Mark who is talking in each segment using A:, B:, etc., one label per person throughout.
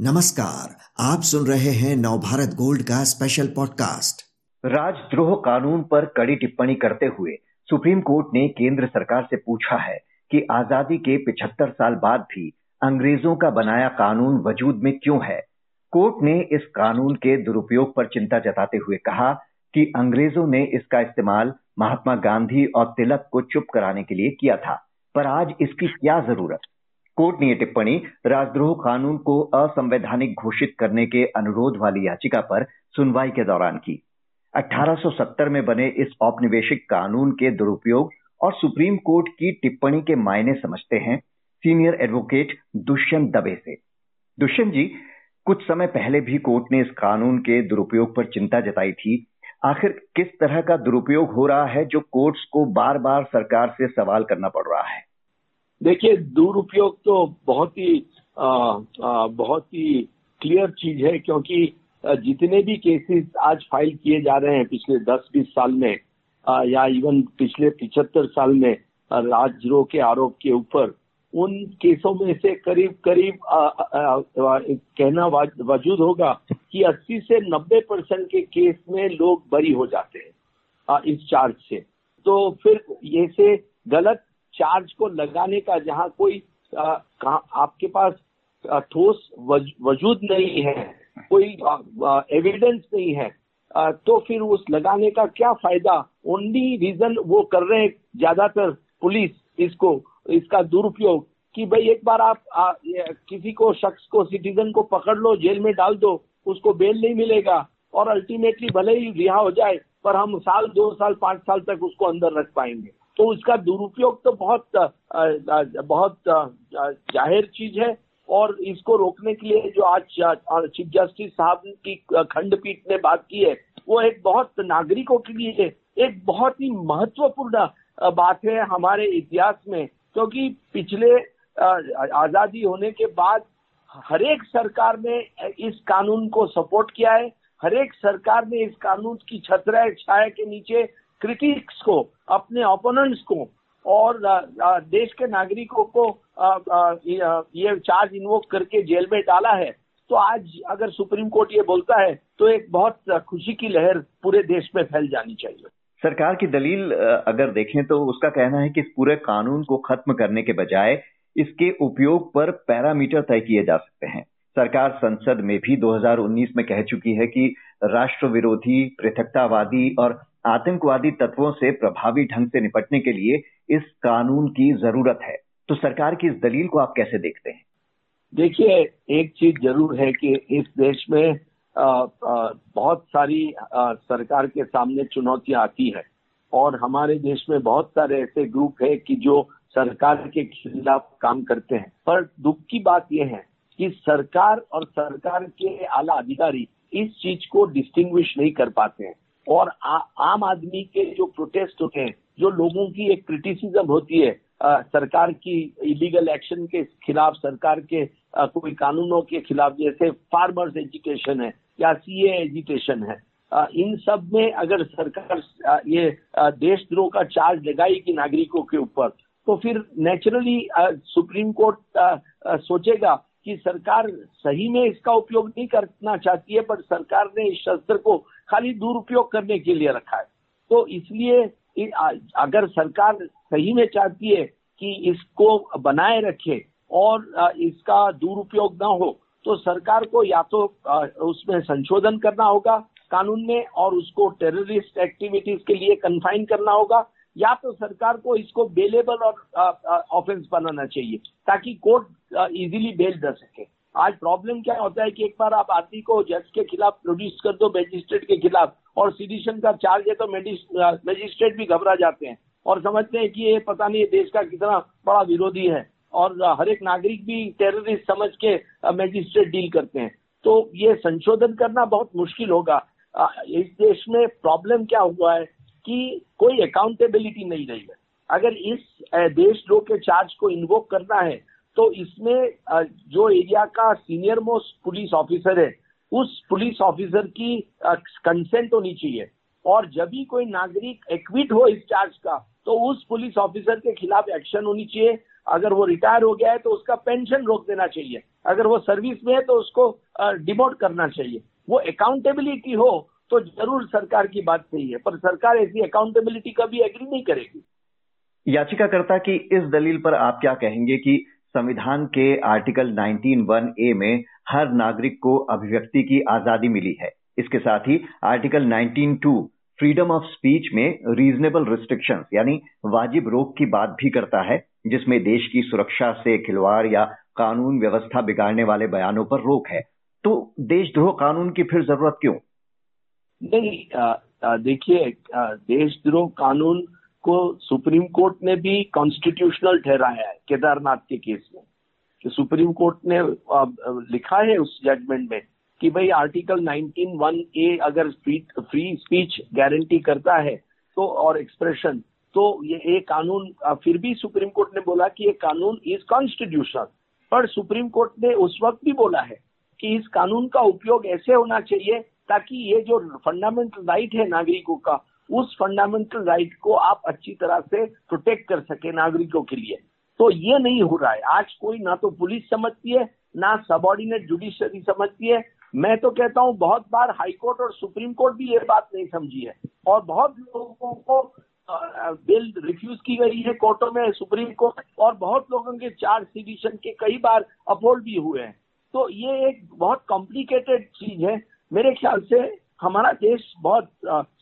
A: नमस्कार, आप सुन रहे हैं नवभारत गोल्ड का स्पेशल पॉडकास्ट
B: राजद्रोह कानून पर कड़ी टिप्पणी करते हुए सुप्रीम कोर्ट ने केंद्र सरकार से पूछा है कि आज़ादी के 75 साल बाद भी अंग्रेज़ों का बनाया कानून वजूद में क्यों है? कोर्ट ने इस कानून के दुरुपयोग पर चिंता जताते हुए कहा कि अंग्रेज़ों ने इसका इस्तेमाल महात्मा गांधी और तिलक को चुप कराने के लिए किया था, पर आज इसकी क्या ज़रूरत? कोर्ट ने यह टिप्पणी राजद्रोह कानून को असंवैधानिक घोषित करने के अनुरोध वाली याचिका पर सुनवाई के दौरान की। 1870 में बने इस औपनिवेशिक कानून के दुरुपयोग और सुप्रीम कोर्ट की टिप्पणी के मायने समझते हैं सीनियर एडवोकेट दुष्यंत दबे से। दुष्यंत जी, कुछ समय पहले भी कोर्ट ने इस कानून के दुरुपयोग पर चिंता जताई थी। आखिर किस तरह का दुरुपयोग हो रहा है जो कोर्ट्स को बार बार सरकार से सवाल करना पड़ रहा है?
C: देखिए दुरुपयोग तो बहुत ही आ, आ, बहुत ही क्लियर चीज़ है क्योंकि जितने भी केसेस आज फ़ाइल किए जा रहे हैं पिछले 10-20 साल में आ, या इवन पिछले पिछहत्तर साल में राजद्रोह के आरोप के ऊपर उन केसों में से करीब करीब कहना वजूद होगा कि 80 से 90 परसेंट के केस में लोग बरी हो जाते हैं इस चार्ज से। तो फिर ये से गलत चार्ज को लगाने का जहाँ कोई आ, आपके पास ठोस वज, वजूद नहीं है कोई एविडेंस नहीं है आ, तो फिर उस लगाने का क्या फ़ायदा? ओनली रीजन वो कर रहे हैं ज़्यादातर पुलिस इसको इसका दुरुपयोग कि भाई एक बार आप आ, किसी को शख्स को सिटीजन को पकड़ लो जेल में डाल दो उसको बेल नहीं मिलेगा और अल्टीमेटली भले ही रिहा हो जाए पर हम साल दो साल पाँच साल तक उसको अंदर रख पाएँगे। तो उसका दुरुपयोग तो बहुत बहुत ज़ाहिर चीज़ है। और इसको रोकने के लिए जो आज चीफ जस्टिस साहब की खंडपीठ ने बात की है, वो एक बहुत नागरिकों के लिए एक बहुत ही महत्वपूर्ण बात है हमारे इतिहास में। क्योंकि पिछले आज़ादी होने के बाद हरेक सरकार ने इस कानून को सपोर्ट किया है। हरेक सरकार ने इस कानून की छतरा छाया के नीचे क्रिटिक्स को, अपने ओपोनेंट्स को, और देश के नागरिकों को ये चार्ज इन्वोक करके जेल में डाला है। तो आज अगर सुप्रीम कोर्ट ये बोलता है तो एक बहुत खुशी की लहर पूरे देश में फैल जानी चाहिए।
B: सरकार की दलील अगर देखें तो उसका कहना है कि इस पूरे कानून को खत्म करने के बजाय इसके उपयोग पर पैरामीटर तय किए जा सकते हैं। सरकार संसद में भी 2019 में कह चुकी है कि राष्ट्र विरोधी पृथकतावादी और आतंकवादी तत्वों से प्रभावी ढंग से निपटने के लिए इस कानून की ज़रूरत है। तो सरकार की इस दलील को आप कैसे देखते हैं?
C: देखिए एक चीज़ ज़रूर है कि इस देश में आ, आ, बहुत सारी आ, सरकार के सामने चुनौतियाँ आती है। और हमारे देश में बहुत सारे ऐसे ग्रुप है कि जो सरकार के खिलाफ काम करते हैं। पर दुख की बात यह है कि सरकार और सरकार के आला अधिकारी इस चीज़ को डिस्टिंग्विश नहीं कर पाते हैं। और आ, आम आदमी के जो प्रोटेस्ट होते हैं जो लोगों की एक क्रिटिसिज्म होती है आ, सरकार की इलीगल एक्शन के खिलाफ सरकार के आ, कोई कानूनों के खिलाफ जैसे फार्मर्स एजुकेशन है या सीए एजुकेशन है आ, इन सब में अगर सरकार आ, ये देशद्रोह का चार्ज लगाएगी नागरिकों के ऊपर तो फिर नेचुरली सुप्रीम कोर्ट सोचेगा कि सरकार सही में इसका उपयोग नहीं करना चाहती है, पर सरकार ने इस शस्त्र को खाली दुरुपयोग करने के लिए रखा है। तो इसलिए अगर सरकार सही में चाहती है कि इसको बनाए रखे और इसका दुरुपयोग न हो तो सरकार को या तो उसमें संशोधन करना होगा कानून में और उसको टेररिस्ट एक्टिविटीज़ के लिए कन्फाइन करना होगा। या तो सरकार को इसको बेलेबल और ऑफेंस बनाना चाहिए, ताकि कोर्ट इजीली बेल दे सके। आज प्रॉब्लम क्या होता है कि एक बार आप आदमी को जज के खिलाफ प्रोड्यूस कर दो मैजिस्ट्रेट के खिलाफ, और सीडिशन का चार्ज है तो मजिस्ट्रेट भी घबरा जाते हैं, और समझते हैं कि ये पता नहीं देश का कितना बड़ा विरोधी है, और हर एक नागरिक भी टेररिस्ट समझ के मैजिस्ट्रेट डील करते हैं। तो ये संशोधन करना बहुत मुश्किल होगा। इस देश में प्रॉब्लम क्या हुआ है? कि कोई अकाउंटेबिलिटी नहीं रही है। अगर इस देशद्रोह के चार्ज को इन्वोक करना है तो इसमें जो एरिया का सीनियर मोस्ट पुलिस ऑफिसर है, उस पुलिस ऑफिसर की कंसेंट होनी चाहिए। और जब भी कोई नागरिक एक्विट हो इस चार्ज का तो उस पुलिस ऑफिसर के खिलाफ एक्शन होनी चाहिए। अगर वो रिटायर हो गया है तो उसका पेंशन रोक देना चाहिए। अगर वो सर्विस में है तो उसको डिमोट करना चाहिए। वो अकाउंटेबिलिटी हो तो ज़रूर सरकार की बात सही है, पर सरकार ऐसी अकाउंटेबिलिटी कभी एग्री नहीं करेगी।
B: याचिकाकर्ता की इस दलील पर आप क्या कहेंगे कि संविधान के आर्टिकल 19 ए में हर नागरिक को अभिव्यक्ति की आज़ादी मिली है। इसके साथ ही आर्टिकल 19 फ्रीडम ऑफ़ स्पीच में रीजनेबल रिस्ट्रिक्शन यानी वाजिब रोक की बात भी करता है, जिसमें देश की सुरक्षा से खिलवाड़ या कानून व्यवस्था बिगाड़ने वाले बयानों पर रोक है। तो देशद्रोह कानून की फिर ज़रूरत क्यों?
C: नहीं देखिए देशद्रोह कानून को सुप्रीम कोर्ट ने भी कॉन्स्टिट्यूशनल ठहराया है, केदारनाथ के केस में। कि सुप्रीम कोर्ट ने लिखा है उस जजमेंट में कि भाई आर्टिकल 19 वन ए अगर फ्री स्पीच गारंटी करता है तो और एक्सप्रेशन तो ये ये कानून फिर भी सुप्रीम कोर्ट ने बोला कि ये कानून इज़ कॉन्स्टिट्यूशनल पर सुप्रीम कोर्ट ने उस वक्त भी बोला है कि इस कानून का उपयोग ऐसे होना चाहिए ताकि ये जो फंडामेंटल राइट है नागरिकों का, उस फंडामेंटल राइट को आप अच्छी तरह से प्रोटेक्ट कर सके नागरिकों के लिए। तो ये नहीं हो रहा है। आज कोई ना तो पुलिस समझती है, ना सबॉर्डिनेट जुडिशरी समझती है। मैं तो कहता हूँ, बहुत बार हाईकोर्ट और सुप्रीम कोर्ट भी ये बात नहीं समझी है। और बहुत लोगों को बिल रिफ्यूज की गई है कोर्टों में, सुप्रीम कोर्ट और बहुत लोगों के चार्ज सिडिशन के कई बार अपोल्ड भी हुए हैं। तो ये एक बहुत कॉम्प्लिकेटेड चीज़ है। मेरे ख्याल से हमारा देश बहुत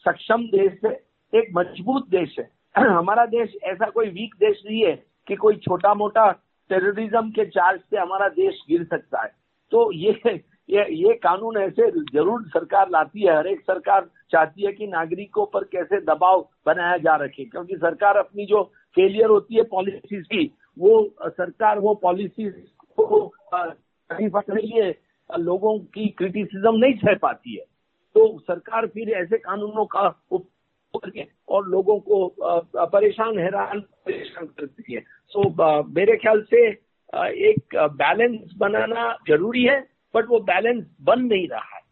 C: सक्षम देश है, एक मज़बूत देश है। हमारा देश ऐसा कोई वीक देश नहीं है कि कोई छोटा मोटा टेररिज्म के चार्ज से हमारा देश गिर सकता है। तो ये ये ये कानून ऐसे ज़रूर सरकार लाती है, हर एक सरकार चाहती है कि नागरिकों पर कैसे दबाव बनाया जा रखे, क्योंकि सरकार अपनी जो फेलियर होती है पॉलिसीज़ की, वो सरकार वो पॉलिसीज़ को लिए लोगों की क्रिटिसिज्म नहीं सह पाती है। तो सरकार फिर ऐसे कानूनों का और लोगों को परेशान, हैरान, परेशान करती है। सो मेरे ख्याल से एक बैलेंस बनाना ज़रूरी है बट वो बैलेंस बन नहीं रहा है।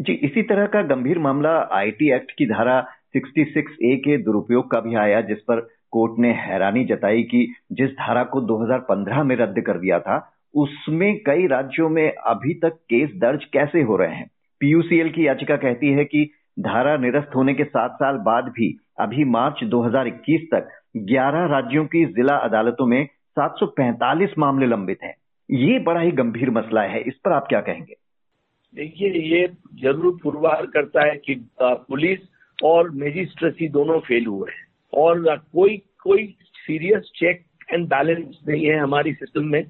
B: जी, इसी तरह का गंभीर मामला आईटी एक्ट की धारा 66 ए के दुरुपयोग का भी आया, जिस पर कोर्ट ने हैरानी जताई कि जिस धारा को 2015 में रद्द कर दिया था उसमें कई राज्यों में अभी तक केस दर्ज कैसे हो रहे हैं? पीयूसीएल की याचिका कहती है कि धारा निरस्त होने के सात साल बाद भी अभी मार्च 2021 तक 11 राज्यों की जिला अदालतों में 745 मामले लंबित हैं। ये बड़ा ही गंभीर मसला है। इस पर आप क्या कहेंगे?
C: देखिए, ये ज़रूर पुरवार करता है कि पुलिस और मजिस्ट्रेसी दोनों फेल हुए हैं। और कोई कोई सीरियस चेक एंड बैलेंस नहीं है हमारी सिस्टम में।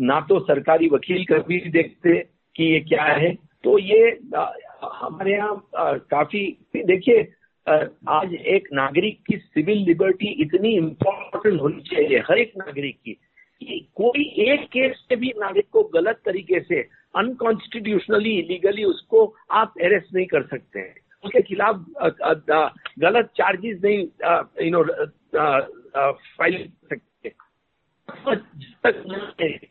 C: ना तो सरकारी वकील कभी देखते कि ये क्या है। तो ये हमारे यहाँ काफ़ी, देखिए आज एक नागरिक की सिविल लिबर्टी इतनी इम्पोर्टेंट होनी चाहिए, हर एक नागरिक की, कि कोई एक केस से भी नागरिक को गलत तरीके से अनकॉन्स्टिट्यूशनली इलीगली उसको आप अरेस्ट नहीं कर सकते हैं। उसके खिलाफ गलत चार्जेस नहीं यू नो फ़ाइल कर सकते तक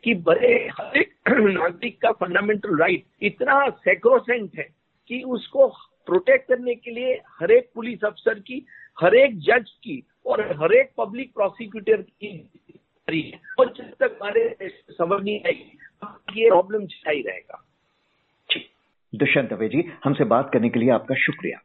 C: कि बड़े हर एक नागरिक का फंडामेंटल राइट इतना सेक्रोसेंट है कि उसको प्रोटेक्ट करने के लिए हर एक पुलिस अफसर की हर एक जज की और हर एक पब्लिक प्रोसिक्यूटर की और जब तक हमारे समझ नहीं आएगी ये प्रॉब्लम ही रहेगा।
B: दुष्यंत अवे जी, हमसे बात करने के लिए आपका शुक्रिया।